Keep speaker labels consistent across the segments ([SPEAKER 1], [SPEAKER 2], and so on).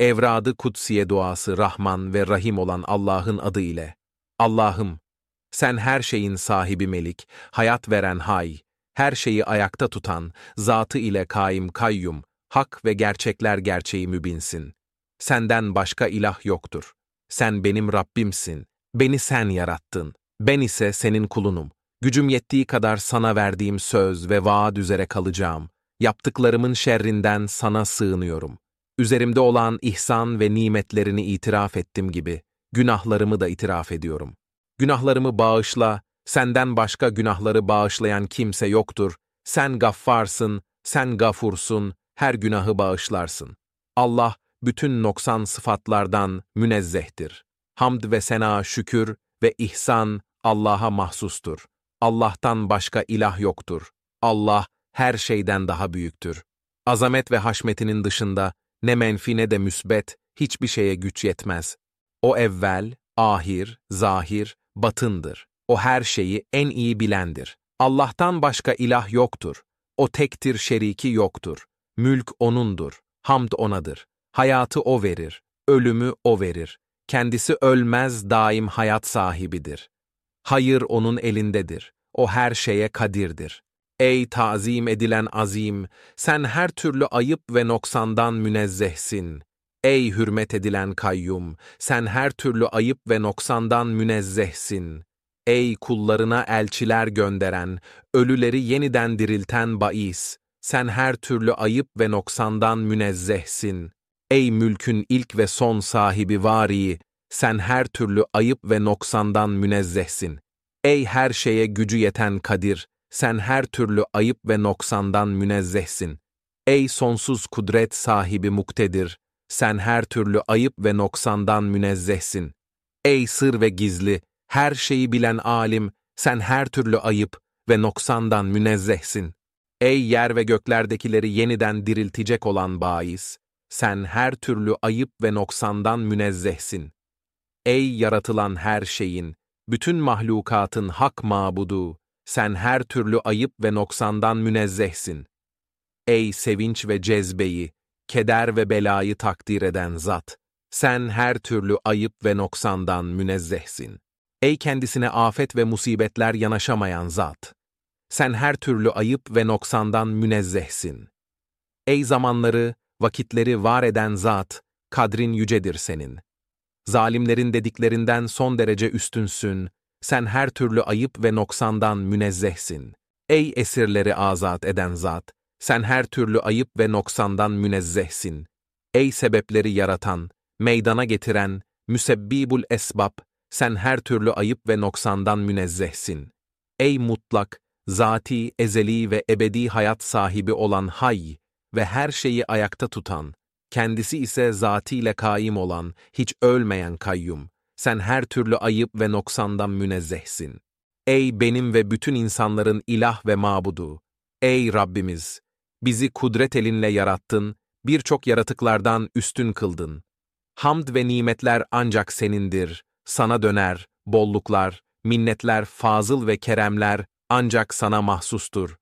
[SPEAKER 1] Evradı kutsiye duası Rahman ve Rahim olan Allah'ın adı ile. Allah'ım, sen her şeyin sahibi melik, hayat veren hay, her şeyi ayakta tutan, zatı ile kaim kayyum, hak ve gerçekler gerçeği mübinsin. Senden başka ilah yoktur. Sen benim Rabbimsin. Beni sen yarattın. Ben ise senin kulunum. Gücüm yettiği kadar sana verdiğim söz ve vaat üzere kalacağım. Yaptıklarımın şerrinden sana sığınıyorum. Üzerimde olan ihsan ve nimetlerini itiraf ettim gibi, günahlarımı da itiraf ediyorum. Günahlarımı bağışla, senden başka günahları bağışlayan kimse yoktur. Sen gaffarsın, sen gafursun, her günahı bağışlarsın. Allah, bütün noksan sıfatlardan münezzehtir. Hamd ve sena, şükür ve ihsan Allah'a mahsustur. Allah'tan başka ilah yoktur. Allah her şeyden daha büyüktür. Azamet ve haşmetinin dışında ne menfi ne de müsbet hiçbir şeye güç yetmez. O evvel, ahir, zahir, batındır. O her şeyi en iyi bilendir. Allah'tan başka ilah yoktur. O tektir, şeriki yoktur. Mülk O'nundur. Hamd O'nadır. Hayatı O verir. Ölümü O verir. Kendisi ölmez, daim hayat sahibidir. Hayır O'nun elindedir. O her şeye kadirdir. Ey tazim edilen azim, sen her türlü ayıp ve noksandan münezzehsin. Ey hürmet edilen kayyum, sen her türlü ayıp ve noksandan münezzehsin. Ey kullarına elçiler gönderen, ölüleri yeniden dirilten bais, sen her türlü ayıp ve noksandan münezzehsin. Ey mülkün ilk ve son sahibi vari, sen her türlü ayıp ve noksandan münezzehsin. Ey her şeye gücü yeten Kadir, sen her türlü ayıp ve noksandan münezzehsin. Ey sonsuz kudret sahibi muktedir, sen her türlü ayıp ve noksandan münezzehsin. Ey sır ve gizli, her şeyi bilen alim, sen her türlü ayıp ve noksandan münezzehsin. Ey yer ve göklerdekileri yeniden diriltecek olan bais, sen her türlü ayıp ve noksandan münezzehsin. Ey yaratılan her şeyin, bütün mahlukatın hak mabudu, sen her türlü ayıp ve noksandan münezzehsin. Ey sevinç ve cezbeyi, keder ve belayı takdir eden zat, sen her türlü ayıp ve noksandan münezzehsin. Ey kendisine afet ve musibetler yanaşamayan zat, sen her türlü ayıp ve noksandan münezzehsin. Ey zamanları, vakitleri var eden zat, kadrin yücedir senin. Zalimlerin dediklerinden son derece üstünsün, sen her türlü ayıp ve noksandan münezzehsin. Ey esirleri azat eden zat, sen her türlü ayıp ve noksandan münezzehsin. Ey sebepleri yaratan, meydana getiren, müsebbibul esbab, sen her türlü ayıp ve noksandan münezzehsin. Ey mutlak, zati, ezeli ve ebedi hayat sahibi olan hay ve her şeyi ayakta tutan, kendisi ise zatiyle kaim olan, hiç ölmeyen kayyum, sen her türlü ayıp ve noksandan münezzehsin. Ey benim ve bütün insanların ilah ve mabudu! Ey Rabbimiz! Bizi kudret elinle yarattın, birçok yaratıklardan üstün kıldın. Hamd ve nimetler ancak senindir, sana döner, bolluklar, minnetler, fazıl ve keremler ancak sana mahsustur.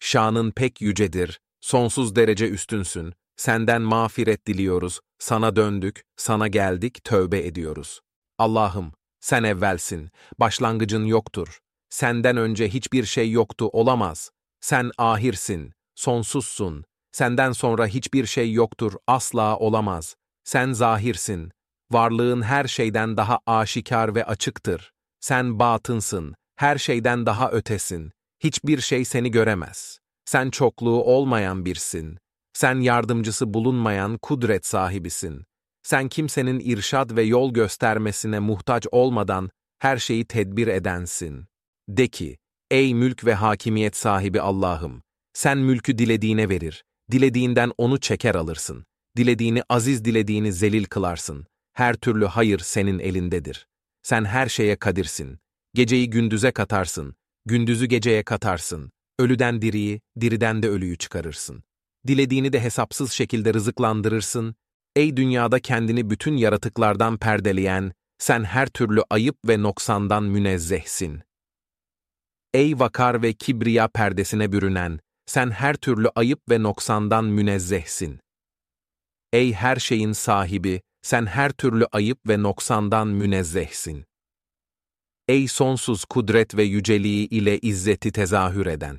[SPEAKER 1] Şanın pek yücedir, sonsuz derece üstünsün. Senden mağfiret diliyoruz, sana döndük, sana geldik, tövbe ediyoruz. Allah'ım, sen evvelsin, başlangıcın yoktur. Senden önce hiçbir şey yoktu, olamaz. Sen ahirsin, sonsuzsun. Senden sonra hiçbir şey yoktur, asla olamaz. Sen zahirsin. Varlığın her şeyden daha aşikar ve açıktır. Sen batınsın, her şeyden daha ötesin. Hiçbir şey seni göremez. Sen çokluğu olmayan birsin. Sen yardımcısı bulunmayan kudret sahibisin. Sen kimsenin irşad ve yol göstermesine muhtaç olmadan her şeyi tedbir edensin. De ki, ey mülk ve hakimiyet sahibi Allah'ım, sen mülkü dilediğine verir, dilediğinden onu çeker alırsın. Dilediğini aziz dilediğini zelil kılarsın. Her türlü hayır senin elindedir. Sen her şeye kadirsin. Geceyi gündüze katarsın, gündüzü geceye katarsın. Ölüden diriyi, diriden de ölüyü çıkarırsın. Dilediğini de hesapsız şekilde rızıklandırırsın, Ey dünyada kendini bütün yaratıklardan perdeleyen, sen her türlü ayıp ve noksandan münezzehsin. Ey vakar ve kibriya perdesine bürünen, sen her türlü ayıp ve noksandan münezzehsin. Ey her şeyin sahibi, sen her türlü ayıp ve noksandan münezzehsin. Ey sonsuz kudret ve yüceliği ile izzeti tezahür eden.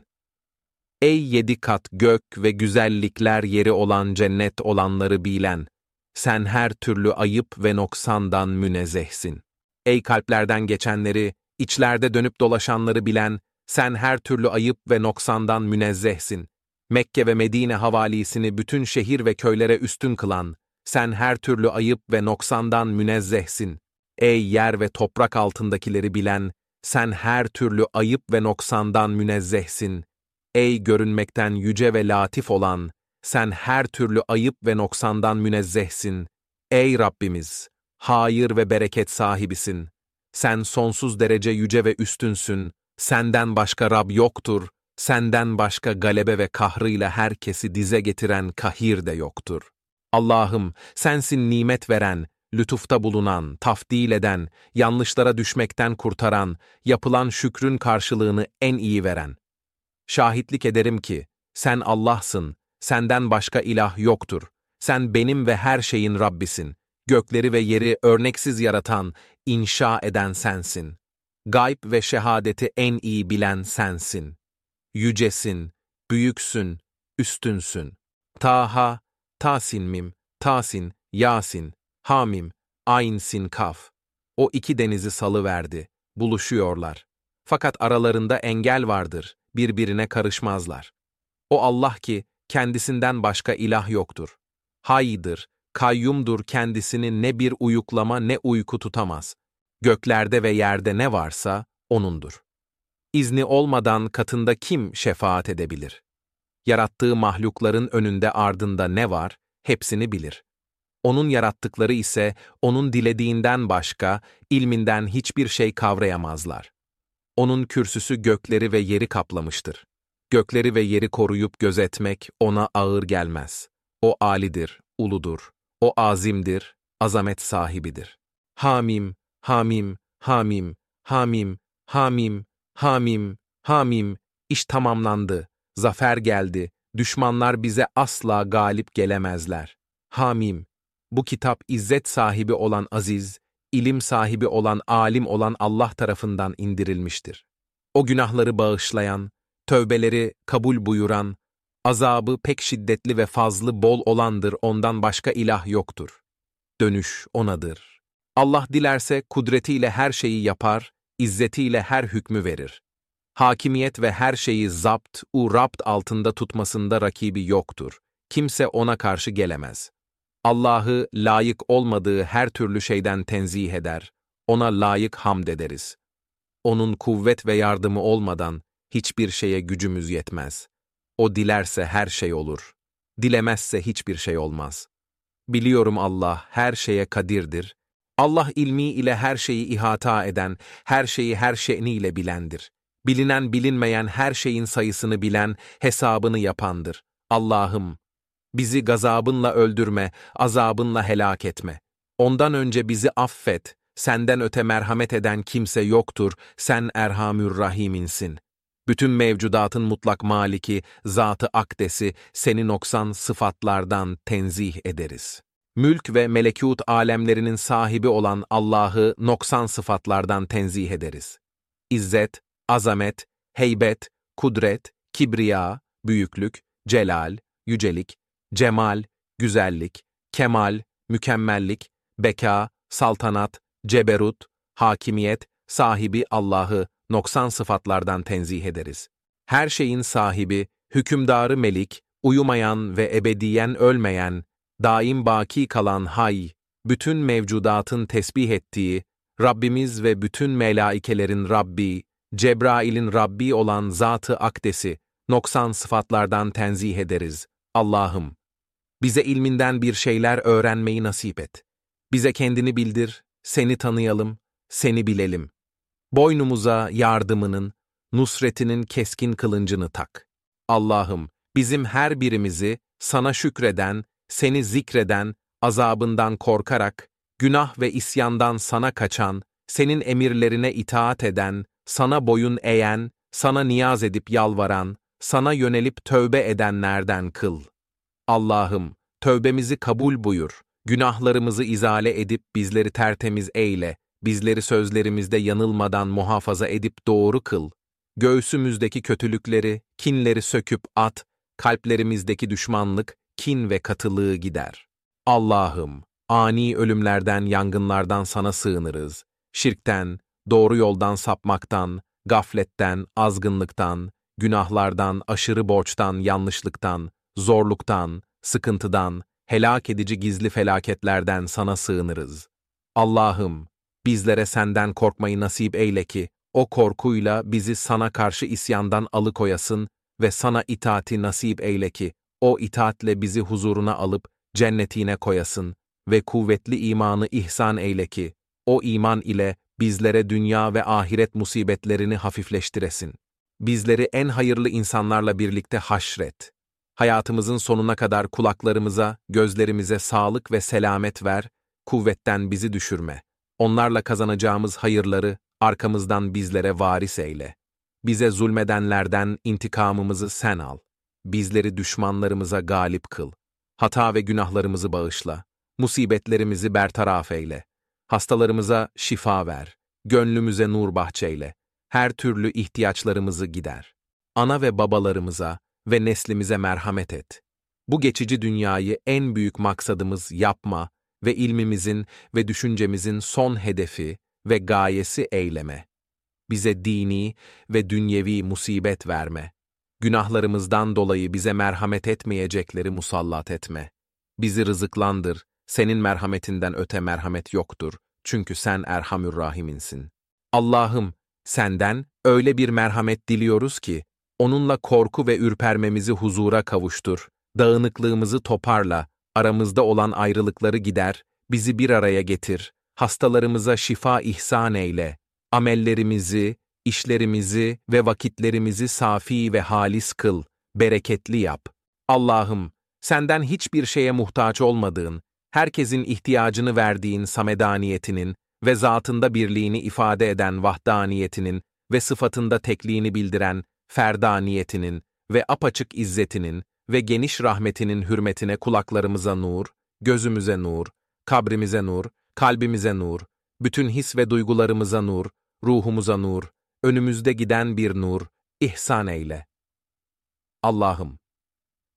[SPEAKER 1] Ey yedi kat gök ve güzellikler yeri olan cennet olanları bilen, sen her türlü ayıp ve noksandan münezzehsin. Ey kalplerden geçenleri, içlerde dönüp dolaşanları bilen, sen her türlü ayıp ve noksandan münezzehsin. Mekke ve Medine havalisini bütün şehir ve köylere üstün kılan, sen her türlü ayıp ve noksandan münezzehsin. Ey yer ve toprak altındakileri bilen, sen her türlü ayıp ve noksandan münezzehsin. Ey görünmekten yüce ve latif olan, sen her türlü ayıp ve noksandan münezzehsin. Ey Rabbimiz, hayır ve bereket sahibisin. Sen sonsuz derece yüce ve üstünsün. Senden başka Rab yoktur. Senden başka galebe ve kahrıyla herkesi dize getiren kahir de yoktur. Allah'ım, sensin nimet veren, lütufta bulunan, tafdil eden, yanlışlara düşmekten kurtaran, yapılan şükrün karşılığını en iyi veren. Şahitlik ederim ki, sen Allah'sın, senden başka ilah yoktur. Sen benim ve her şeyin Rabbisin. Gökleri ve yeri örneksiz yaratan, inşa eden sensin. Gayb ve şehadeti en iyi bilen sensin. Yücesin, büyüksün, üstünsün. Taha, Tasin mim, Tasin, Yasin, Hamim, Ayn sin kaf. O iki denizi salıverdi, buluşuyorlar. Fakat aralarında engel vardır, birbirine karışmazlar. O Allah ki, kendisinden başka ilah yoktur. Haydır, kayyumdur kendisini ne bir uyuklama ne uyku tutamaz. Göklerde ve yerde ne varsa O'nundur. İzni olmadan katında kim şefaat edebilir? Yarattığı mahlukların önünde ardında ne var, hepsini bilir. Onun yarattıkları ise onun dilediğinden başka, ilminden hiçbir şey kavrayamazlar. Onun kürsüsü gökleri ve yeri kaplamıştır. Gökleri ve yeri koruyup gözetmek ona ağır gelmez. O alidir, uludur. O azimdir, azamet sahibidir. Hamim, hamim, hamim, hamim, hamim, hamim, hamim, iş tamamlandı, zafer geldi, düşmanlar bize asla galip gelemezler. Hamim, bu kitap izzet sahibi olan aziz, ilim sahibi olan alim olan Allah tarafından indirilmiştir. O günahları bağışlayan, tövbeleri kabul buyuran, azabı pek şiddetli ve fazlı bol olandır ondan başka ilah yoktur. Dönüş O'nadır. Allah dilerse kudretiyle her şeyi yapar, izzetiyle her hükmü verir. Hakimiyet ve her şeyi zapt, u rapt altında tutmasında rakibi yoktur. Kimse ona karşı gelemez. Allah'ı layık olmadığı her türlü şeyden tenzih eder, ona layık hamd ederiz. Onun kuvvet ve yardımı olmadan hiçbir şeye gücümüz yetmez. O dilerse her şey olur. Dilemezse hiçbir şey olmaz. Biliyorum Allah her şeye kadirdir. Allah ilmi ile her şeyi ihata eden, her şeyi her şeyiyle bilendir. Bilinen bilinmeyen her şeyin sayısını bilen, hesabını yapandır. Allah'ım, bizi gazabınla öldürme, azabınla helak etme. Ondan önce bizi affet, senden öte merhamet eden kimse yoktur, sen Erhamür Rahim'insin. Bütün mevcudatın mutlak maliki, zatı akdesi, seni noksan sıfatlardan tenzih ederiz. Mülk ve melekut alemlerinin sahibi olan Allah'ı noksan sıfatlardan tenzih ederiz. İzzet, azamet, heybet, kudret, kibriya, büyüklük, celal, yücelik, cemal, güzellik, kemal, mükemmellik, beka, saltanat, ceberut, hakimiyet, sahibi Allah'ı noksan sıfatlardan tenzih ederiz. Her şeyin sahibi, hükümdarı melik, uyumayan ve ebediyen ölmeyen, daim baki kalan hay, bütün mevcudatın tesbih ettiği, Rabbimiz ve bütün melaikelerin Rabbi, Cebrail'in Rabbi olan Zat-ı Akdes'i, noksan sıfatlardan tenzih ederiz. Allah'ım, bize ilminden bir şeyler öğrenmeyi nasip et. Bize kendini bildir, seni tanıyalım, seni bilelim. Boynumuza yardımının, nusretinin keskin kılıncını tak. Allah'ım, bizim her birimizi sana şükreden, seni zikreden, azabından korkarak, günah ve isyandan sana kaçan, senin emirlerine itaat eden, sana boyun eğen, sana niyaz edip yalvaran, sana yönelip tövbe edenlerden kıl. Allah'ım, tövbemizi kabul buyur. Günahlarımızı izale edip bizleri tertemiz eyle. Bizleri sözlerimizde yanılmadan muhafaza edip doğru kıl. Göğsümüzdeki kötülükleri, kinleri söküp at, kalplerimizdeki düşmanlık, kin ve katılığı gider. Allah'ım, ani ölümlerden, yangınlardan sana sığınırız. Şirkten, doğru yoldan sapmaktan, gafletten, azgınlıktan, günahlardan, aşırı borçtan, yanlışlıktan, zorluktan, sıkıntıdan, helak edici gizli felaketlerden sana sığınırız. Allah'ım, bizlere senden korkmayı nasip eyle ki, o korkuyla bizi sana karşı isyandan alıkoyasın ve sana itaati nasip eyle ki, o itaatle bizi huzuruna alıp cennetine koyasın ve kuvvetli imanı ihsan eyle ki, o iman ile bizlere dünya ve ahiret musibetlerini hafifleştiresin. Bizleri en hayırlı insanlarla birlikte haşret. Hayatımızın sonuna kadar kulaklarımıza, gözlerimize sağlık ve selamet ver, kuvvetten bizi düşürme. Onlarla kazanacağımız hayırları arkamızdan bizlere varis eyle. Bize zulmedenlerden intikamımızı sen al. Bizleri düşmanlarımıza galip kıl. Hata ve günahlarımızı bağışla. Musibetlerimizi bertaraf eyle. Hastalarımıza şifa ver. Gönlümüze nur bahçeyle. Her türlü ihtiyaçlarımızı gider. Ana ve babalarımıza ve neslimize merhamet et. Bu geçici dünyayı en büyük maksadımız yapma ve ilmimizin ve düşüncemizin son hedefi ve gayesi eyleme. Bize dini ve dünyevi musibet verme. Günahlarımızdan dolayı bize merhamet etmeyecekleri musallat etme. Bizi rızıklandır, senin merhametinden öte merhamet yoktur. Çünkü sen Erhamür Rahim'insin. Allah'ım, senden öyle bir merhamet diliyoruz ki, onunla korku ve ürpermemizi huzura kavuştur, dağınıklığımızı toparla, aramızda olan ayrılıkları gider, bizi bir araya getir, hastalarımıza şifa ihsan eyle, amellerimizi, işlerimizi ve vakitlerimizi safi ve halis kıl, bereketli yap. Allah'ım, senden hiçbir şeye muhtaç olmadığın, herkesin ihtiyacını verdiğin samedaniyetinin ve zatında birliğini ifade eden vahdaniyetinin ve sıfatında tekliğini bildiren ferdaniyetinin ve apaçık izzetinin ve geniş rahmetinin hürmetine kulaklarımıza nur, gözümüze nur, kabrimize nur, kalbimize nur, bütün his ve duygularımıza nur, ruhumuza nur, önümüzde giden bir nur, ihsan eyle. Allah'ım,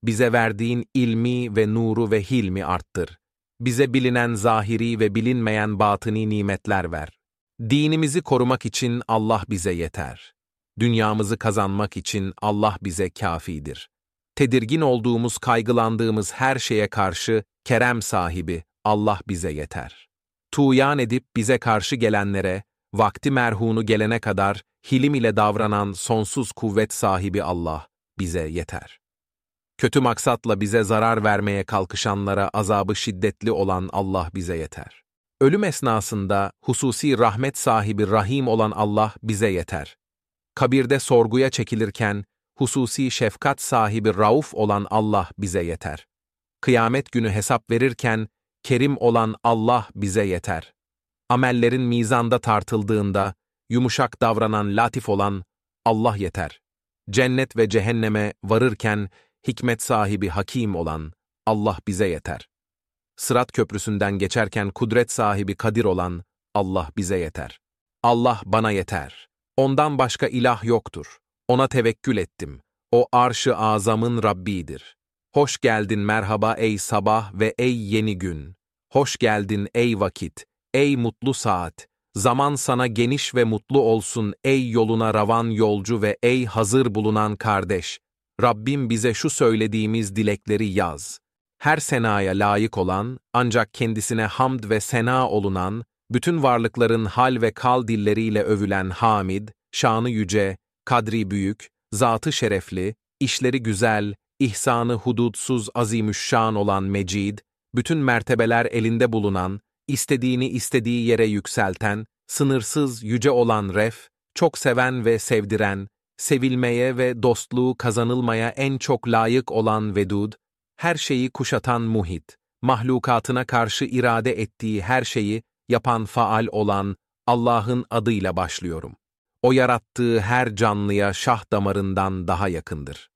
[SPEAKER 1] bize verdiğin ilmi ve nuru ve hilmi arttır. Bize bilinen zahiri ve bilinmeyen batıni nimetler ver. Dinimizi korumak için Allah bize yeter. Dünyamızı kazanmak için Allah bize kafidir. Tedirgin olduğumuz, kaygılandığımız her şeye karşı kerem sahibi Allah bize yeter. Tuğyan edip bize karşı gelenlere, vakti merhunu gelene kadar hilim ile davranan sonsuz kuvvet sahibi Allah bize yeter. Kötü maksatla bize zarar vermeye kalkışanlara azabı şiddetli olan Allah bize yeter. Ölüm esnasında hususi rahmet sahibi Rahim olan Allah bize yeter. Kabirde sorguya çekilirken hususi şefkat sahibi Rauf olan Allah bize yeter. Kıyamet günü hesap verirken Kerim olan Allah bize yeter. Amellerin mizanda tartıldığında yumuşak davranan latif olan Allah yeter. Cennet ve cehenneme varırken hikmet sahibi hakim olan Allah bize yeter. Sırat köprüsünden geçerken kudret sahibi kadir olan Allah bize yeter. Allah bana yeter. Ondan başka ilah yoktur. Ona tevekkül ettim. O arşı azamın Rabbidir. Hoş geldin merhaba ey sabah ve ey yeni gün. Hoş geldin ey vakit, ey mutlu saat. Zaman sana geniş ve mutlu olsun ey yoluna ravan yolcu ve ey hazır bulunan kardeş. Rabbim bize şu söylediğimiz dilekleri yaz. Her senaya layık olan, ancak kendisine hamd ve sena olunan, bütün varlıkların hal ve kal dilleriyle övülen Hamid, şanı yüce, kadri büyük, zatı şerefli, işleri güzel, ihsanı hudutsuz azimüşşan olan Mecid, bütün mertebeler elinde bulunan, istediğini istediği yere yükselten, sınırsız yüce olan Ref, çok seven ve sevdiren, sevilmeye ve dostluğu kazanılmaya en çok layık olan Vedud, her şeyi kuşatan muhit, mahlukatına karşı irade ettiği her şeyi yapan faal olan Allah'ın adıyla başlıyorum. O yarattığı her canlıya şah damarından daha yakındır.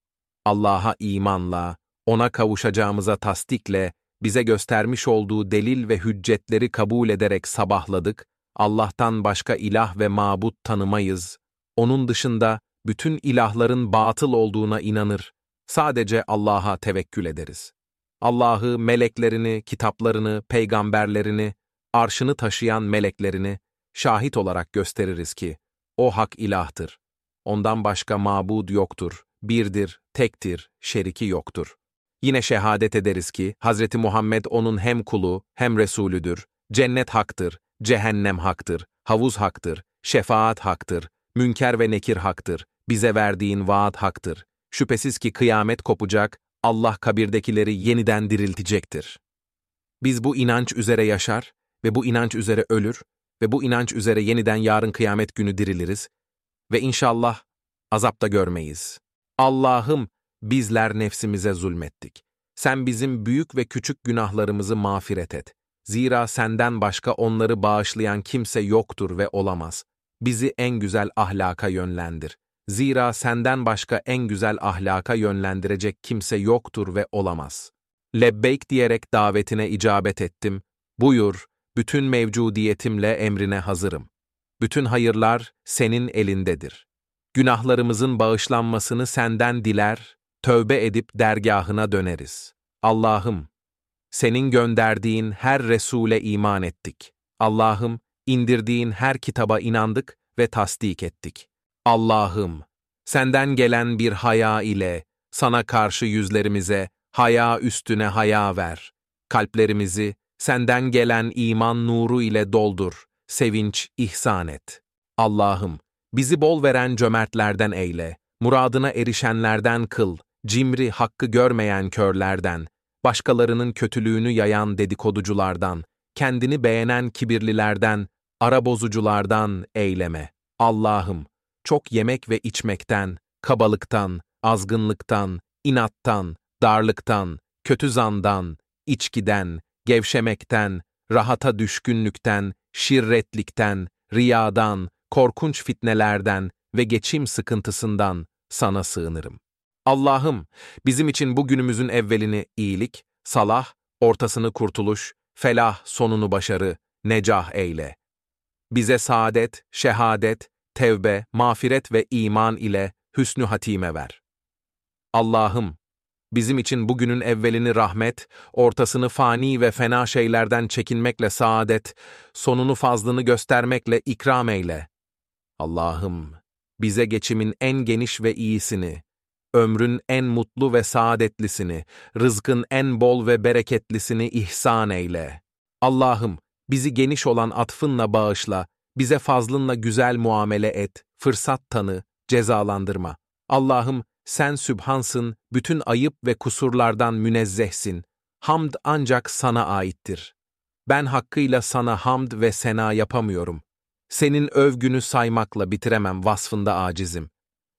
[SPEAKER 1] Allah'a imanla, ona kavuşacağımıza tasdikle bize göstermiş olduğu delil ve hüccetleri kabul ederek sabahladık, Allah'tan başka ilah ve mabut tanımayız, onun dışında bütün ilahların batıl olduğuna inanır, sadece Allah'a tevekkül ederiz. Allah'ı, meleklerini, kitaplarını, peygamberlerini, arşını taşıyan meleklerini şahit olarak gösteririz ki, o hak ilahtır. Ondan başka mabud yoktur, birdir, tektir, şeriki yoktur. Yine şehadet ederiz ki, Hz. Muhammed onun hem kulu hem Resulüdür, cennet haktır, cehennem haktır, havuz haktır, şefaat haktır, münker ve nekir haktır, bize verdiğin vaat haktır. Şüphesiz ki kıyamet kopacak, Allah kabirdekileri yeniden diriltecektir. Biz bu inanç üzere yaşar ve bu inanç üzere ölür ve bu inanç üzere yeniden yarın kıyamet günü diriliriz ve inşallah azapta görmeyiz. Allah'ım bizler nefsimize zulmettik. Sen bizim büyük ve küçük günahlarımızı mağfiret et. Zira senden başka onları bağışlayan kimse yoktur ve olamaz. Bizi en güzel ahlaka yönlendir. Zira senden başka en güzel ahlaka yönlendirecek kimse yoktur ve olamaz. Lebbeyk diyerek davetine icabet ettim. Buyur, bütün mevcudiyetimle emrine hazırım. Bütün hayırlar senin elindedir. Günahlarımızın bağışlanmasını senden diler, tövbe edip dergahına döneriz. Allah'ım, senin gönderdiğin her Resul'e iman ettik. Allah'ım, indirdiğin her kitaba inandık ve tasdik ettik. Allah'ım, senden gelen bir haya ile sana karşı yüzlerimize haya üstüne haya ver. Kalplerimizi senden gelen iman nuru ile doldur, sevinç ihsan et. Allah'ım, bizi bol veren cömertlerden eyle, muradına erişenlerden kıl, cimri hakkı görmeyen körlerden, başkalarının kötülüğünü yayan dedikoduculardan, kendini beğenen kibirlilerden, ara bozuculardan eyleme. Allah'ım, çok yemek ve içmekten, kabalıktan, azgınlıktan, inattan, darlıktan, kötü zandan, içkiden, gevşemekten, rahata düşkünlükten, şirretlikten, riyadan, korkunç fitnelerden ve geçim sıkıntısından sana sığınırım. Allah'ım, bizim için bu günümüzün evvelini iyilik, salah, ortasını kurtuluş, felah, sonunu başarı, necah eyle. Bize saadet, şehadet, tevbe, mağfiret ve iman ile hüsnü hatime ver. Allah'ım, bizim için bugünün evvelini rahmet, ortasını fani ve fena şeylerden çekinmekle saadet, sonunu fazlını göstermekle ikram eyle. Allah'ım, bize geçimin en geniş ve iyisini, ömrün en mutlu ve saadetlisini, rızkın en bol ve bereketlisini ihsan eyle. Allah'ım, bizi geniş olan atfınla bağışla, bize fazlınla güzel muamele et, fırsat tanı, cezalandırma. Allah'ım, sen sübhansın, bütün ayıp ve kusurlardan münezzehsin. Hamd ancak sana aittir. Ben hakkıyla sana hamd ve sena yapamıyorum. Senin övgünü saymakla bitiremem vasfında acizim.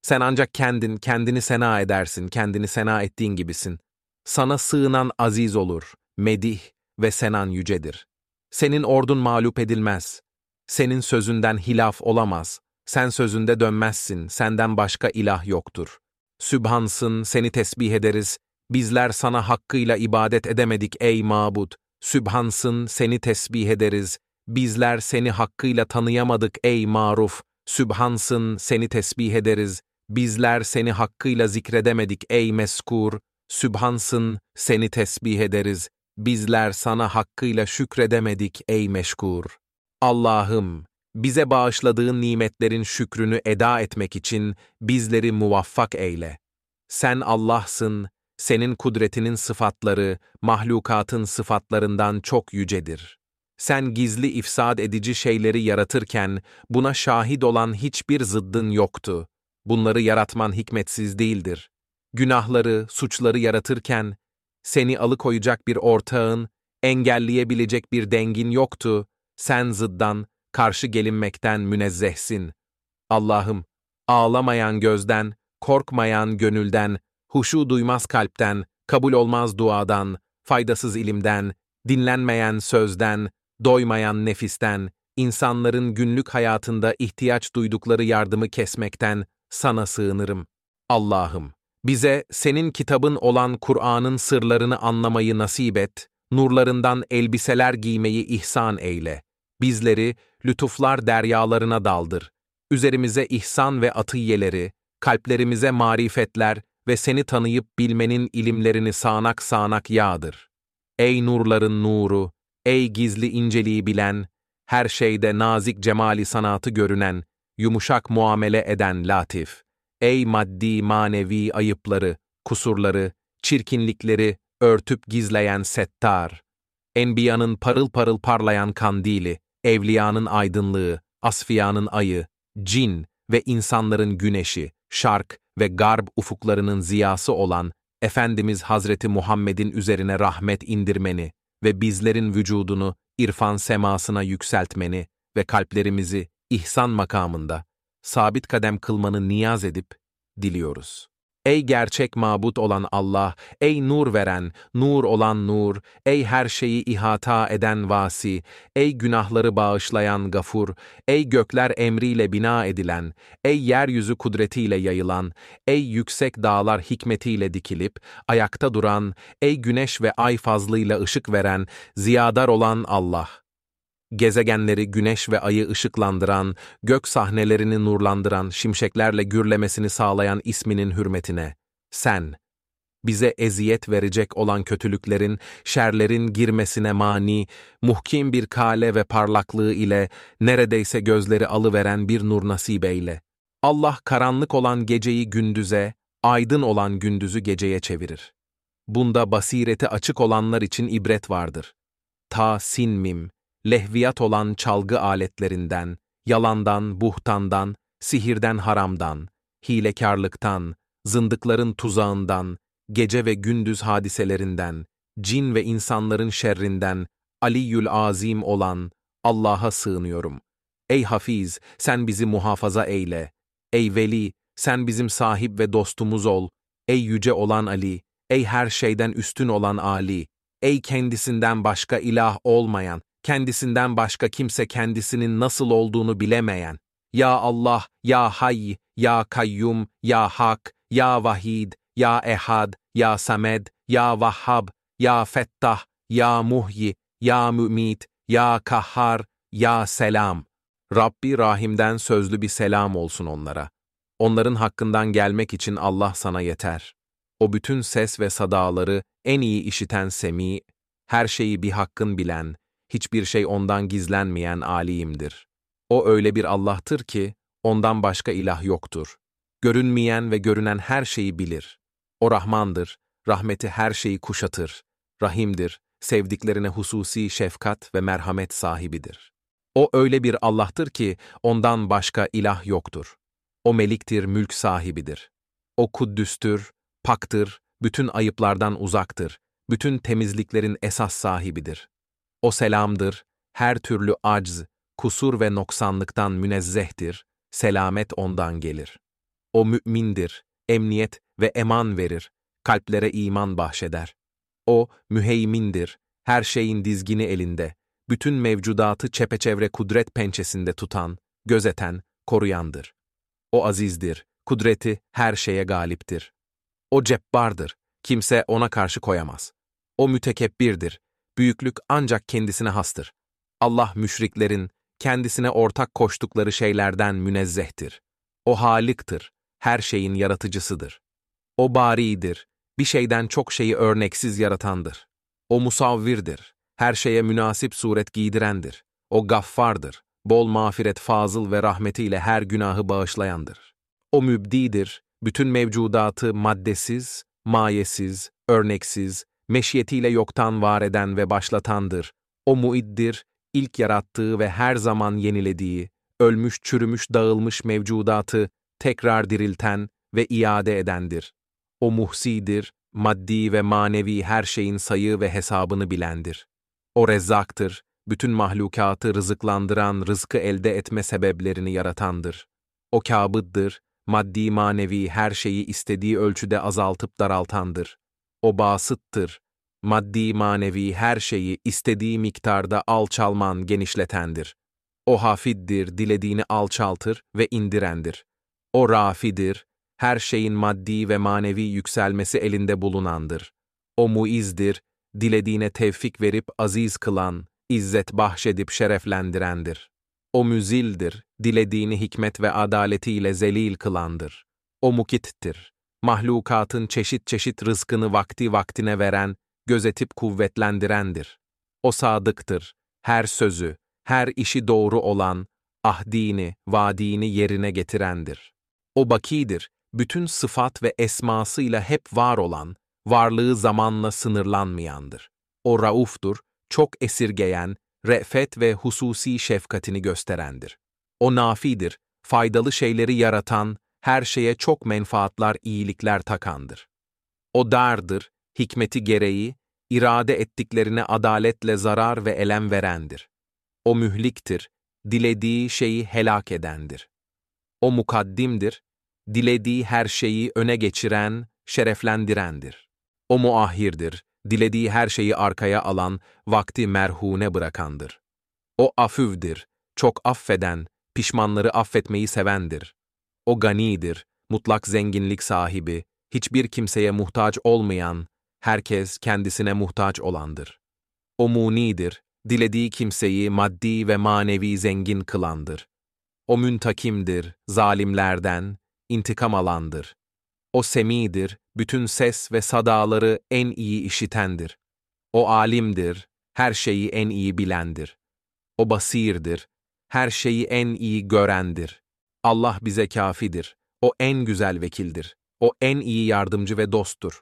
[SPEAKER 1] Sen ancak kendin, kendini sena edersin, kendini sena ettiğin gibisin. Sana sığınan aziz olur, medih ve senan yücedir. Senin ordun mağlup edilmez. Senin sözünden hilaf olamaz. Sen sözünde dönmezsin, senden başka ilah yoktur. Sübhansın, seni tesbih ederiz. Bizler sana hakkıyla ibadet edemedik ey mabud. Sübhansın, seni tesbih ederiz. Bizler seni hakkıyla tanıyamadık ey maruf. Sübhansın, seni tesbih ederiz. Bizler seni hakkıyla zikredemedik ey meskur. Sübhansın, seni tesbih ederiz. Bizler sana hakkıyla şükredemedik ey meşkur. Allah'ım, bize bağışladığın nimetlerin şükrünü eda etmek için bizleri muvaffak eyle. Sen Allah'sın, senin kudretinin sıfatları, mahlukatın sıfatlarından çok yücedir. Sen gizli ifsad edici şeyleri yaratırken buna şahit olan hiçbir zıddın yoktu. Bunları yaratman hikmetsiz değildir. Günahları, suçları yaratırken seni alıkoyacak bir ortağın, engelleyebilecek bir dengin yoktu. Sen zıddan, karşı gelinmekten münezzehsin. Allah'ım, ağlamayan gözden, korkmayan gönülden, huşu duymaz kalpten, kabul olmaz duadan, faydasız ilimden, dinlenmeyen sözden, doymayan nefisten, insanların günlük hayatında ihtiyaç duydukları yardımı kesmekten sana sığınırım. Allah'ım, bize senin kitabın olan Kur'an'ın sırlarını anlamayı nasip et, nurlarından elbiseler giymeyi ihsan eyle. Bizleri lütuflar deryalarına daldır. Üzerimize ihsan ve atiyeleri, kalplerimize marifetler ve seni tanıyıp bilmenin ilimlerini sağanak sağanak yağdır. Ey nurların nuru, ey gizli inceliği bilen, her şeyde nazik cemali sanatı görünen, yumuşak muamele eden latif. Ey maddi manevi ayıpları, kusurları, çirkinlikleri örtüp gizleyen settar. Enbiyanın parıl parıl parlayan kandili, evliyanın aydınlığı, asfiyanın ayı, cin ve insanların güneşi, şark ve garb ufuklarının ziyası olan Efendimiz Hazreti Muhammed'in üzerine rahmet indirmeni ve bizlerin vücudunu irfan semasına yükseltmeni ve kalplerimizi ihsan makamında sabit kadem kılmanı niyaz edip diliyoruz. Ey gerçek mabut olan Allah, ey nur veren, nur olan nur, ey her şeyi ihata eden vasi, ey günahları bağışlayan gafur, ey gökler emriyle bina edilen, ey yeryüzü kudretiyle yayılan, ey yüksek dağlar hikmetiyle dikilip, ayakta duran, ey güneş ve ay fazlıyla ışık veren, ziyadar olan Allah gezegenleri güneş ve ayı ışıklandıran, gök sahnelerini nurlandıran, şimşeklerle gürlemesini sağlayan isminin hürmetine, sen, bize eziyet verecek olan kötülüklerin, şerlerin girmesine mani, muhkim bir kale ve parlaklığı ile neredeyse gözleri alıveren bir nur nasip eyle. Allah karanlık olan geceyi gündüze, aydın olan gündüzü geceye çevirir. Bunda basireti açık olanlar için ibret vardır. Ta sin mim, lehviyat olan çalgı aletlerinden, yalandan, buhtandan, sihirden haramdan, hilekarlıktan, zındıkların tuzağından, gece ve gündüz hadiselerinden, cin ve insanların şerrinden, Aliyyül Azim olan Allah'a sığınıyorum. Ey Hafiz, sen bizi muhafaza eyle. Ey Veli, sen bizim sahip ve dostumuz ol. Ey yüce olan Ali, ey her şeyden üstün olan Ali, ey kendisinden başka ilah olmayan, kendisinden başka kimse kendisinin nasıl olduğunu bilemeyen, Ya Allah, Ya Hay, Ya Kayyum, Ya Hak, Ya Vahid, Ya Ehad, Ya Samed, Ya Vahhab, Ya Fettah, Ya Muhyi, Ya Mümit, Ya Kahhar, Ya Selam. Rabbi Rahim'den sözlü bir selam olsun onlara. Onların hakkından gelmek için Allah sana yeter. O bütün ses ve sadaları en iyi işiten Semi, her şeyi bir hakkın bilen, hiçbir şey ondan gizlenmeyen aliyimdir. O öyle bir Allah'tır ki, ondan başka ilah yoktur. Görünmeyen ve görünen her şeyi bilir. O Rahmandır, rahmeti her şeyi kuşatır. Rahimdir, sevdiklerine hususi şefkat ve merhamet sahibidir. O öyle bir Allah'tır ki, ondan başka ilah yoktur. O meliktir, mülk sahibidir. O kuddüstür, paktır, bütün ayıplardan uzaktır, bütün temizliklerin esas sahibidir. O selamdır, her türlü acz, kusur ve noksanlıktan münezzehtir, selamet ondan gelir. O mümindir, emniyet ve eman verir, kalplere iman bahşeder. O müheymindir, her şeyin dizgini elinde, bütün mevcudatı çepeçevre kudret pençesinde tutan, gözeten, koruyandır. O azizdir, kudreti her şeye galiptir. O cebbardır, kimse ona karşı koyamaz. O mütekebbirdir, büyüklük ancak kendisine hastır. Allah müşriklerin kendisine ortak koştukları şeylerden münezzehtir. O haliktir, her şeyin yaratıcısıdır. O baridir, bir şeyden çok şeyi örneksiz yaratandır. O musavvirdir, her şeye münasip suret giydirendir. O gaffardır, bol mağfiret fazıl ve rahmetiyle her günahı bağışlayandır. O mübdidir, bütün mevcudatı maddesiz, mayesiz, örneksiz, meşiyetiyle yoktan var eden ve başlatandır. O muiddir, ilk yarattığı ve her zaman yenilediği, ölmüş, çürümüş, dağılmış mevcudatı tekrar dirilten ve iade edendir. O muhsidir, maddi ve manevi her şeyin sayı ve hesabını bilendir. O rezzaktır, bütün mahlukatı rızıklandıran, rızkı elde etme sebeplerini yaratandır. O kabıddır, maddi manevi her şeyi istediği ölçüde azaltıp daraltandır. O basıttır, maddi manevi her şeyi istediği miktarda alçalman genişletendir. O hafiddir, dilediğini alçaltır ve indirendir. O rafidir, her şeyin maddi ve manevi yükselmesi elinde bulunandır. O muizdir, dilediğine tevfik verip aziz kılan, izzet bahşedip şereflendirendir. O müzildir, dilediğini hikmet ve adaletiyle zelil kılandır. O mukittir, mahlukatın çeşit çeşit rızkını vakti vaktine veren, gözetip kuvvetlendirendir. O sadıktır, her sözü, her işi doğru olan, ahdini, vadini yerine getirendir. O bakidir, bütün sıfat ve esmasıyla hep var olan, varlığı zamanla sınırlanmayandır. O rauftur, çok esirgeyen, re'fet ve hususi şefkatini gösterendir. O nafidir, faydalı şeyleri yaratan, her şeye çok menfaatlar, iyilikler takandır. O dardır, hikmeti gereği, irade ettiklerine adaletle zarar ve elem verendir. O mühliktir, dilediği şeyi helak edendir. O mukaddimdir, dilediği her şeyi öne geçiren, şereflendirendir. O muahhirdir, dilediği her şeyi arkaya alan, vakti merhune bırakandır. O afüvdir, çok affeden, pişmanları affetmeyi sevendir. O ganidir, mutlak zenginlik sahibi, hiçbir kimseye muhtaç olmayan, herkes kendisine muhtaç olandır. O munidir, dilediği kimseyi maddi ve manevi zengin kılandır. O müntakimdir, zalimlerden, intikam alandır. O semidir, bütün ses ve sadaları en iyi işitendir. O alimdir, her şeyi en iyi bilendir. O basirdir, her şeyi en iyi görendir. Allah bize kafidir, o en güzel vekildir. O en iyi yardımcı ve dosttur.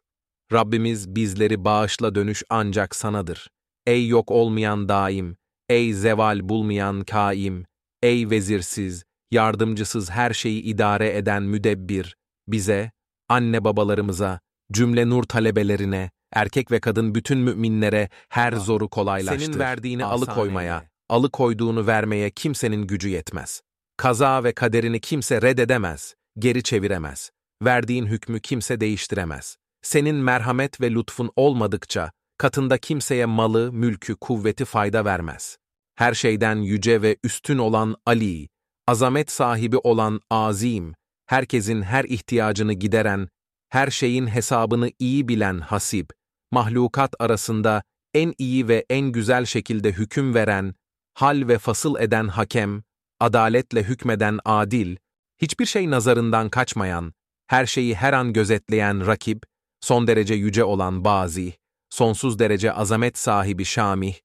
[SPEAKER 1] Rabbimiz bizleri bağışla dönüş ancak sanadır. Ey yok olmayan daim, ey zeval bulmayan kaim, ey vezirsiz, yardımcısız her şeyi idare eden müdebbir, bize, anne babalarımıza, cümle nur talebelerine, erkek ve kadın bütün müminlere her zoru kolaylaştır. Senin verdiğini alıkoymaya, alıkoyduğunu vermeye kimsenin gücü yetmez. Kaza ve kaderini kimse reddedemez, geri çeviremez. Verdiğin hükmü kimse değiştiremez. Senin merhamet ve lütfun olmadıkça, katında kimseye malı, mülkü, kuvveti fayda vermez. Her şeyden yüce ve üstün olan Ali, azamet sahibi olan Azim, herkesin her ihtiyacını gideren, her şeyin hesabını iyi bilen Hasib, mahlukat arasında en iyi ve en güzel şekilde hüküm veren, hal ve fasıl eden hakem, adaletle hükmeden adil, hiçbir şey nazarından kaçmayan, her şeyi her an gözetleyen rakip, son derece yüce olan Bazi, sonsuz derece azamet sahibi Şamih,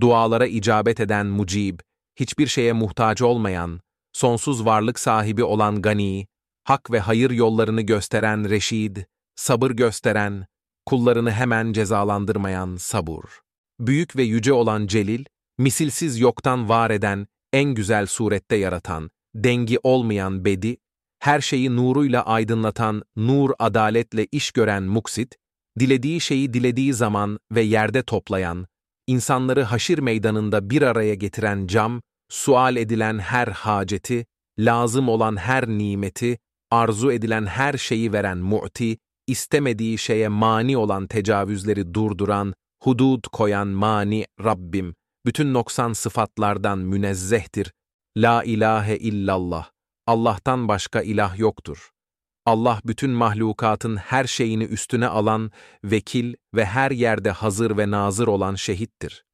[SPEAKER 1] dualara icabet eden Mucib, hiçbir şeye muhtaç olmayan, sonsuz varlık sahibi olan Gani, hak ve hayır yollarını gösteren Reşid, sabır gösteren, kullarını hemen cezalandırmayan sabur. Büyük ve yüce olan Celil, misilsiz yoktan var eden, en güzel surette yaratan, dengi olmayan Bedi, her şeyi nuruyla aydınlatan, nur adaletle iş gören Muksit, dilediği şeyi dilediği zaman ve yerde toplayan, insanları haşir meydanında bir araya getiren cam, sual edilen her haceti, lazım olan her nimeti, arzu edilen her şeyi veren mu'ti, istemediği şeye mani olan tecavüzleri durduran, hudud koyan mani Rabbim, bütün noksan sıfatlardan münezzehtir. La ilahe illallah. Allah'tan başka ilah yoktur. Allah bütün mahlukatın her şeyini üstüne alan, vekil ve her yerde hazır ve nazır olan şehittir.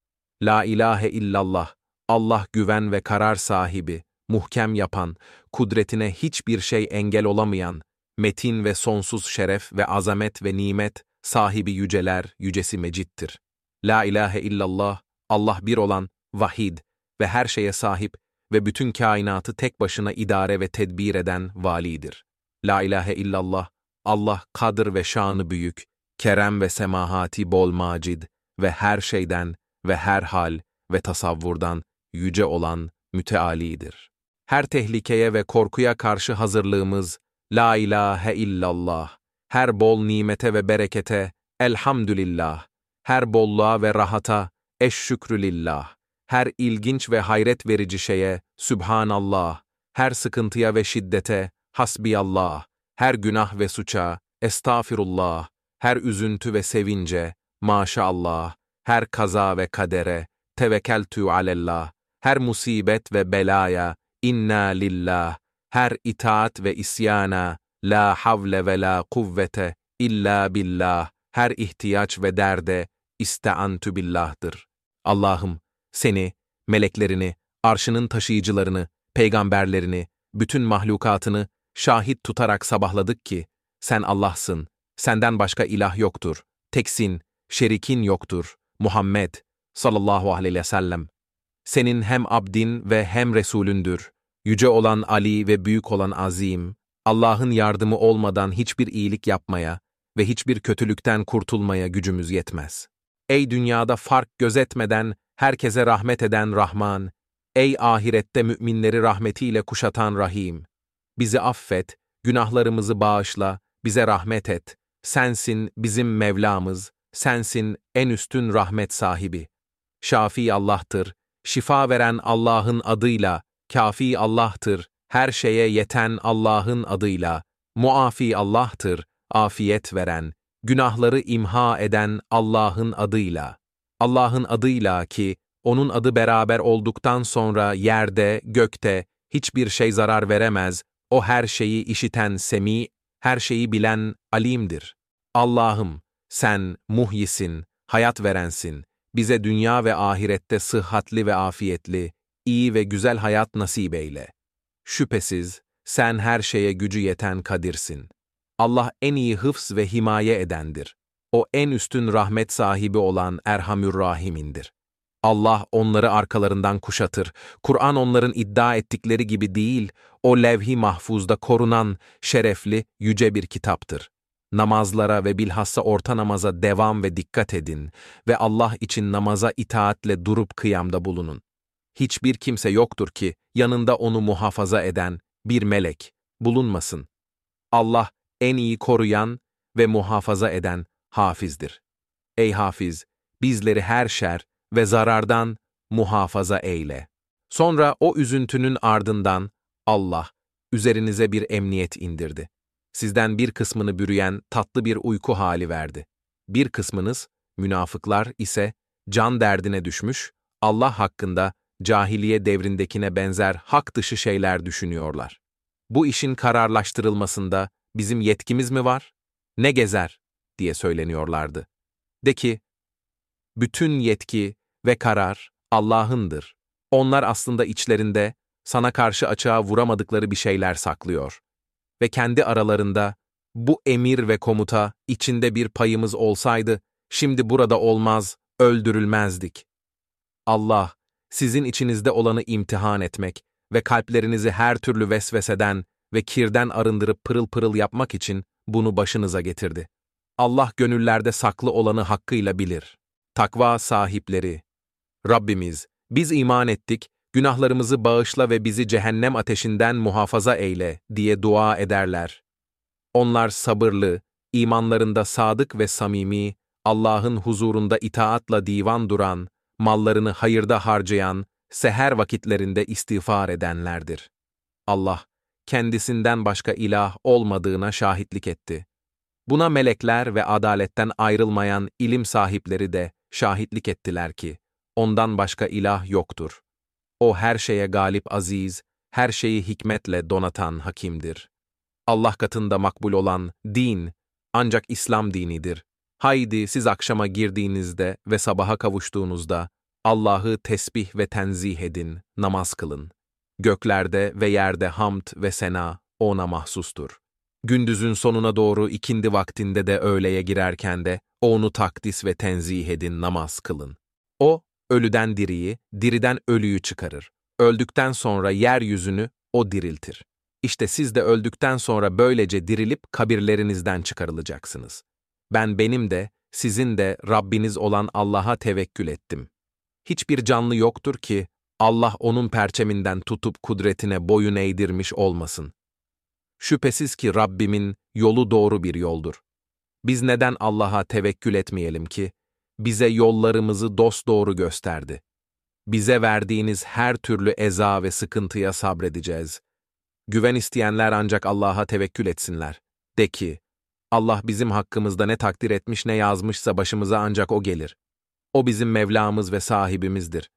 [SPEAKER 1] La ilahe illallah. Allah güven ve karar sahibi, muhkem yapan, kudretine hiçbir şey engel olamayan, metin ve sonsuz şeref ve azamet ve nimet, sahibi yüceler, yücesi mecittir. La ilahe illallah, Allah bir olan, vahid ve her şeye sahip ve bütün kainatı tek başına idare ve tedbir eden validir. La ilahe illallah, Allah kadır ve şanı büyük, kerem ve semahati bol macid ve her şeyden ve her hal ve tasavvurdan yüce olan mütealidir. Her tehlikeye ve korkuya karşı hazırlığımız, La ilahe illallah, her bol nimete ve berekete, elhamdülillah, her bolluğa ve rahata, eşşükrü lillah, her ilginç ve hayret verici şeye, Sübhanallah, her sıkıntıya ve şiddete, Hasbiyallah, her günah ve suça, Estağfirullah, her üzüntü ve sevince, Maşallah, her kaza ve kadere, Tevekkeltü alellah, her musibet ve belaya, inna lillah, her itaat ve isyana, la havle ve la kuvvete illa billah, her ihtiyaç ve derde, isteantü billah'dır. Allah'ım, seni, meleklerini, arşının taşıyıcılarını, peygamberlerini, bütün mahlukatını şahit tutarak sabahladık ki, sen Allah'sın, senden başka ilah yoktur, teksin, şerikin yoktur, Muhammed sallallahu aleyhi ve sellem. Senin hem abdin ve hem Resulündür. Yüce olan Ali ve büyük olan Azim, Allah'ın yardımı olmadan hiçbir iyilik yapmaya ve hiçbir kötülükten kurtulmaya gücümüz yetmez. Ey dünyada fark gözetmeden herkese rahmet eden Rahman, ey ahirette müminleri rahmetiyle kuşatan Rahim, bizi affet, günahlarımızı bağışla, bize rahmet et. Sensin bizim Mevlamız, sensin en üstün rahmet sahibi. Şafi Allah'tır, şifa veren Allah'ın adıyla, kafi Allah'tır, her şeye yeten Allah'ın adıyla, muafi Allah'tır, afiyet veren, günahları imha eden Allah'ın adıyla. Allah'ın adıyla ki, onun adı beraber olduktan sonra yerde, gökte, hiçbir şey zarar veremez, o her şeyi işiten Semi, her şeyi bilen Alim'dir. Allah'ım, sen muhyisin, hayat verensin, bize dünya ve ahirette sıhhatli ve afiyetli, iyi ve güzel hayat nasip eyle. Şüphesiz, sen her şeye gücü yeten kadirsin. Allah en iyi hıfz ve himaye edendir. O en üstün rahmet sahibi olan Erhamür Rahim'indir. Allah onları arkalarından kuşatır. Kur'an onların iddia ettikleri gibi değil, o levh-i mahfuzda korunan, şerefli, yüce bir kitaptır. Namazlara ve bilhassa orta namaza devam ve dikkat edin ve Allah için namaza itaatle durup kıyamda bulunun. Hiçbir kimse yoktur ki yanında onu muhafaza eden bir melek bulunmasın. Allah en iyi koruyan ve muhafaza eden hafizdir. Ey hafiz, bizleri her şer ve zarardan muhafaza eyle. Sonra o üzüntünün ardından Allah üzerinize bir emniyet indirdi. Sizden bir kısmını bürüyen tatlı bir uyku hali verdi. Bir kısmınız, münafıklar ise can derdine düşmüş, Allah hakkında cahiliye devrindekine benzer hak dışı şeyler düşünüyorlar. Bu işin kararlaştırılmasında bizim yetkimiz mi var? Ne gezer? diye söyleniyorlardı. De ki, bütün yetki ve karar Allah'ındır. Onlar aslında içlerinde sana karşı açığa vuramadıkları bir şeyler saklıyor. Ve kendi aralarında bu emir ve komuta içinde bir payımız olsaydı şimdi burada olmaz, öldürülmezdik. Allah sizin içinizde olanı imtihan etmek ve kalplerinizi her türlü vesveseden ve kirden arındırıp pırıl pırıl yapmak için bunu başınıza getirdi. Allah gönüllerde saklı olanı hakkıyla bilir. Takva sahipleri. Rabbimiz, biz iman ettik, günahlarımızı bağışla ve bizi cehennem ateşinden muhafaza eyle diye dua ederler. Onlar sabırlı, imanlarında sadık ve samimi, Allah'ın huzurunda itaatla divan duran, mallarını hayırda harcayan, seher vakitlerinde istiğfar edenlerdir. Allah, kendisinden başka ilah olmadığına şahitlik etti. Buna melekler ve adaletten ayrılmayan ilim sahipleri de şahitlik ettiler ki, ondan başka ilah yoktur. O her şeye galip aziz, her şeyi hikmetle donatan hakimdir. Allah katında makbul olan din, ancak İslam dinidir. Haydi siz akşama girdiğinizde ve sabaha kavuştuğunuzda Allah'ı tesbih ve tenzih edin, namaz kılın. Göklerde ve yerde hamd ve sena O'na mahsustur. Gündüzün sonuna doğru ikindi vaktinde de öğleye girerken de O'nu takdis ve tenzih edin, namaz kılın. O, ölüden diriyi, diriden ölüyü çıkarır. Öldükten sonra yeryüzünü O diriltir. İşte siz de öldükten sonra böylece dirilip kabirlerinizden çıkarılacaksınız. Ben benim de, sizin de Rabbiniz olan Allah'a tevekkül ettim. Hiçbir canlı yoktur ki, Allah onun perçeminden tutup kudretine boyun eğdirmiş olmasın. Şüphesiz ki Rabbimin yolu doğru bir yoldur. Biz neden Allah'a tevekkül etmeyelim ki? Bize yollarımızı dosdoğru gösterdi. Bize verdiğiniz her türlü eza ve sıkıntıya sabredeceğiz. Güven isteyenler ancak Allah'a tevekkül etsinler. De ki, Allah bizim hakkımızda ne takdir etmiş ne yazmışsa başımıza ancak O gelir. O bizim Mevlamız ve sahibimizdir.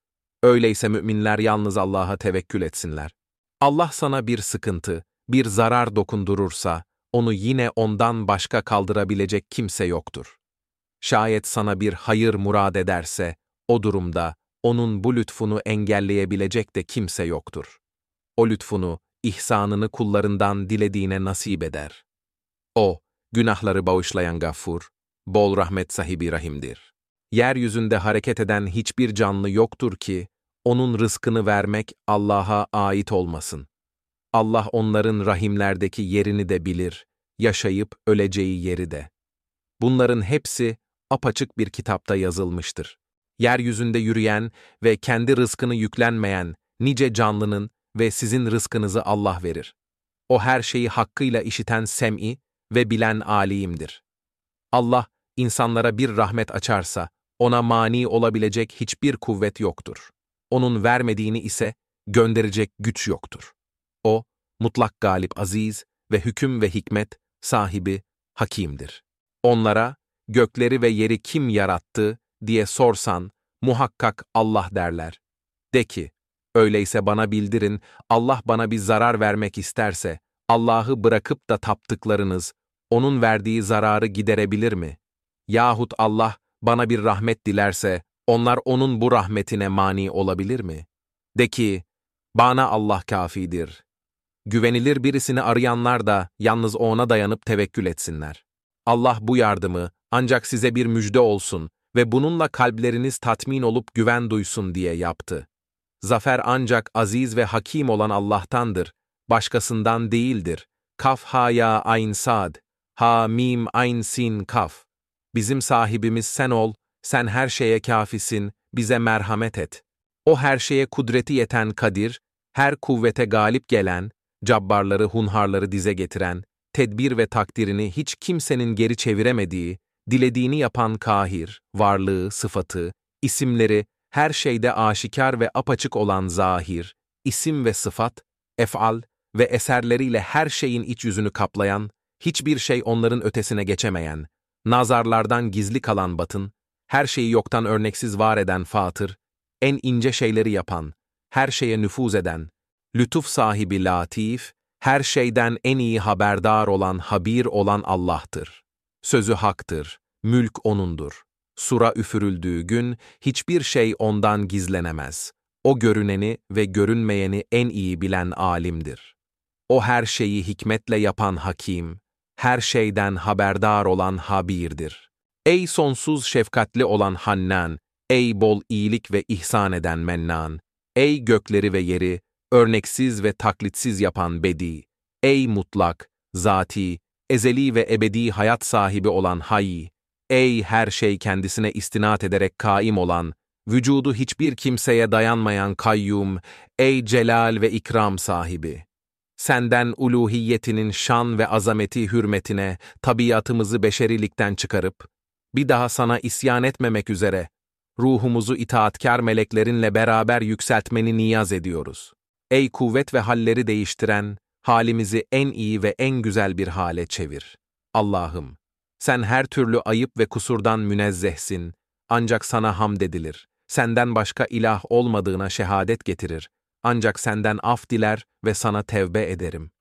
[SPEAKER 1] Öyleyse müminler yalnız Allah'a tevekkül etsinler. Allah sana bir sıkıntı, bir zarar dokundurursa, onu yine ondan başka kaldırabilecek kimse yoktur. Şayet sana bir hayır murad ederse, o durumda onun bu lütfunu engelleyebilecek de kimse yoktur. O lütfunu, ihsanını kullarından dilediğine nasip eder. O, günahları bağışlayan gaffur, bol rahmet sahibi rahimdir. Yeryüzünde hareket eden hiçbir canlı yoktur ki, onun rızkını vermek Allah'a ait olmasın. Allah onların rahimlerdeki yerini de bilir, yaşayıp öleceği yeri de. Bunların hepsi apaçık bir kitapta yazılmıştır. Yeryüzünde yürüyen ve kendi rızkını yüklenmeyen nice canlının ve sizin rızkınızı Allah verir. O her şeyi hakkıyla işiten sem'i ve bilen alimdir. Allah, insanlara bir rahmet açarsa, ona mani olabilecek hiçbir kuvvet yoktur. Onun vermediğini ise gönderecek güç yoktur. O, mutlak galip aziz ve hüküm ve hikmet sahibi hakimdir. Onlara, gökleri ve yeri kim yarattı diye sorsan, muhakkak Allah derler. De ki, öyleyse bana bildirin, Allah bana bir zarar vermek isterse, Allah'ı bırakıp da taptıklarınız, onun verdiği zararı giderebilir mi? Yahut Allah bana bir rahmet dilerse, onlar onun bu rahmetine mani olabilir mi? De ki, bana Allah kafidir. Güvenilir birisini arayanlar da yalnız ona dayanıp tevekkül etsinler. Allah bu yardımı ancak size bir müjde olsun ve bununla kalpleriniz tatmin olup güven duysun diye yaptı. Zafer ancak aziz ve hakim olan Allah'tandır, başkasından değildir. Kaf ha ya ayn sad, ha mim ayn sin kaf. Bizim sahibimiz sen ol, sen her şeye kafisin, bize merhamet et. O her şeye kudreti yeten Kadir, her kuvvete galip gelen, cabbarları hunharları dize getiren, tedbir ve takdirini hiç kimsenin geri çeviremediği, dilediğini yapan kahir, varlığı, sıfatı, isimleri, her şeyde aşikar ve apaçık olan zahir, isim ve sıfat, efal ve eserleriyle her şeyin iç yüzünü kaplayan, hiçbir şey onların ötesine geçemeyen, nazarlardan gizli kalan batın, her şeyi yoktan örneksiz var eden fatır, en ince şeyleri yapan, her şeye nüfuz eden, lütuf sahibi latif, her şeyden en iyi haberdar olan habir olan Allah'tır. Sözü haktır, mülk O'nundur. Sura üfürüldüğü gün hiçbir şey O'ndan gizlenemez. O görüneni ve görünmeyeni en iyi bilen alimdir. O her şeyi hikmetle yapan hakim, her şeyden haberdar olan habirdir. Ey sonsuz şefkatli olan Hannan, ey bol iyilik ve ihsan eden Mennan, ey gökleri ve yeri, örneksiz ve taklitsiz yapan Bedi, ey mutlak, zati, ezeli ve ebedi hayat sahibi olan Hayy, ey her şey kendisine istinat ederek kaim olan, vücudu hiçbir kimseye dayanmayan kayyum, ey celal ve ikram sahibi. Senden uluhiyetinin şan ve azameti hürmetine tabiatımızı beşerilikten çıkarıp, bir daha sana isyan etmemek üzere, ruhumuzu itaatkar meleklerinle beraber yükseltmeni niyaz ediyoruz. Ey kuvvet ve halleri değiştiren, halimizi en iyi ve en güzel bir hale çevir. Allah'ım, sen her türlü ayıp ve kusurdan münezzehsin, ancak sana hamd edilir. Senden başka ilah olmadığına şehadet getirir. Ancak senden af diler ve sana tevbe ederim.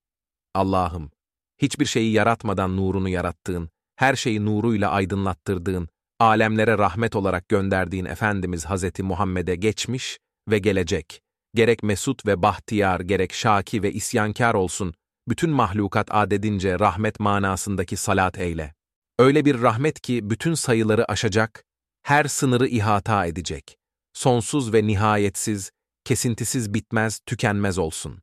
[SPEAKER 1] Allah'ım, hiçbir şeyi yaratmadan nurunu yarattığın, her şeyi nuruyla aydınlattırdığın, alemlere rahmet olarak gönderdiğin Efendimiz Hazreti Muhammed'e geçmiş ve gelecek, gerek mesut ve bahtiyar, gerek şaki ve isyankar olsun, bütün mahlukat adedince rahmet manasındaki salat eyle. Öyle bir rahmet ki bütün sayıları aşacak, her sınırı ihata edecek, sonsuz ve nihayetsiz, kesintisiz bitmez, tükenmez olsun.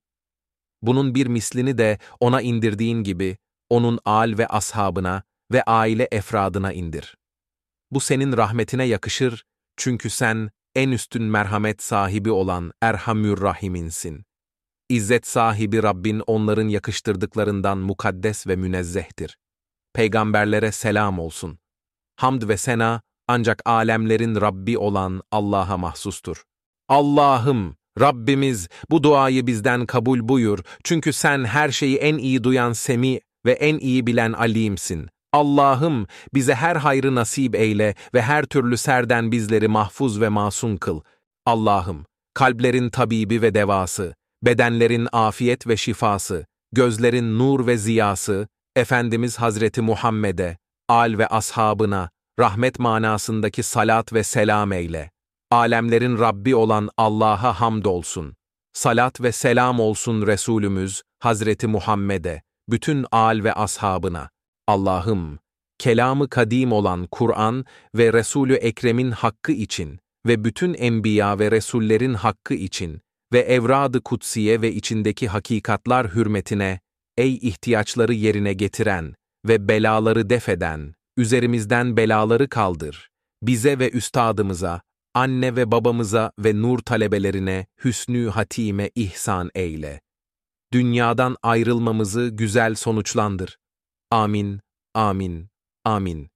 [SPEAKER 1] Bunun bir mislini de ona indirdiğin gibi, onun al ve ashabına ve aile efradına indir. Bu senin rahmetine yakışır, çünkü sen en üstün merhamet sahibi olan Erhamür Rahim'insin. İzzet sahibi Rabbin onların yakıştırdıklarından mukaddes ve münezzehtir. Peygamberlere selam olsun. Hamd ve sena ancak alemlerin Rabbi olan Allah'a mahsustur. Allah'ım, Rabbimiz bu duayı bizden kabul buyur çünkü sen her şeyi en iyi duyan Semi ve en iyi bilen Alimsin. Allah'ım bize her hayrı nasip eyle ve her türlü serden bizleri mahfuz ve masum kıl. Allah'ım, kalplerin tabibi ve devası, bedenlerin afiyet ve şifası, gözlerin nur ve ziyası, Efendimiz Hazreti Muhammed'e, al ve ashabına, rahmet manasındaki salat ve selam eyle. Alemlerin Rabbi olan Allah'a hamdolsun. Salat ve selam olsun Resulümüz Hazreti Muhammed'e, bütün al ve ashabına. Allah'ım, kelamı kadim olan Kur'an ve Resulü Ekrem'in hakkı için ve bütün enbiya ve resullerin hakkı için ve evrad-ı kutsiye ve içindeki hakikatlar hürmetine, ey ihtiyaçları yerine getiren ve belaları defeden, üzerimizden belaları kaldır, bize ve üstadımıza, anne ve babamıza ve nur talebelerine hüsnü hatime ihsan eyle. Dünyadan ayrılmamızı güzel sonuçlandır. Amin, amin, amin.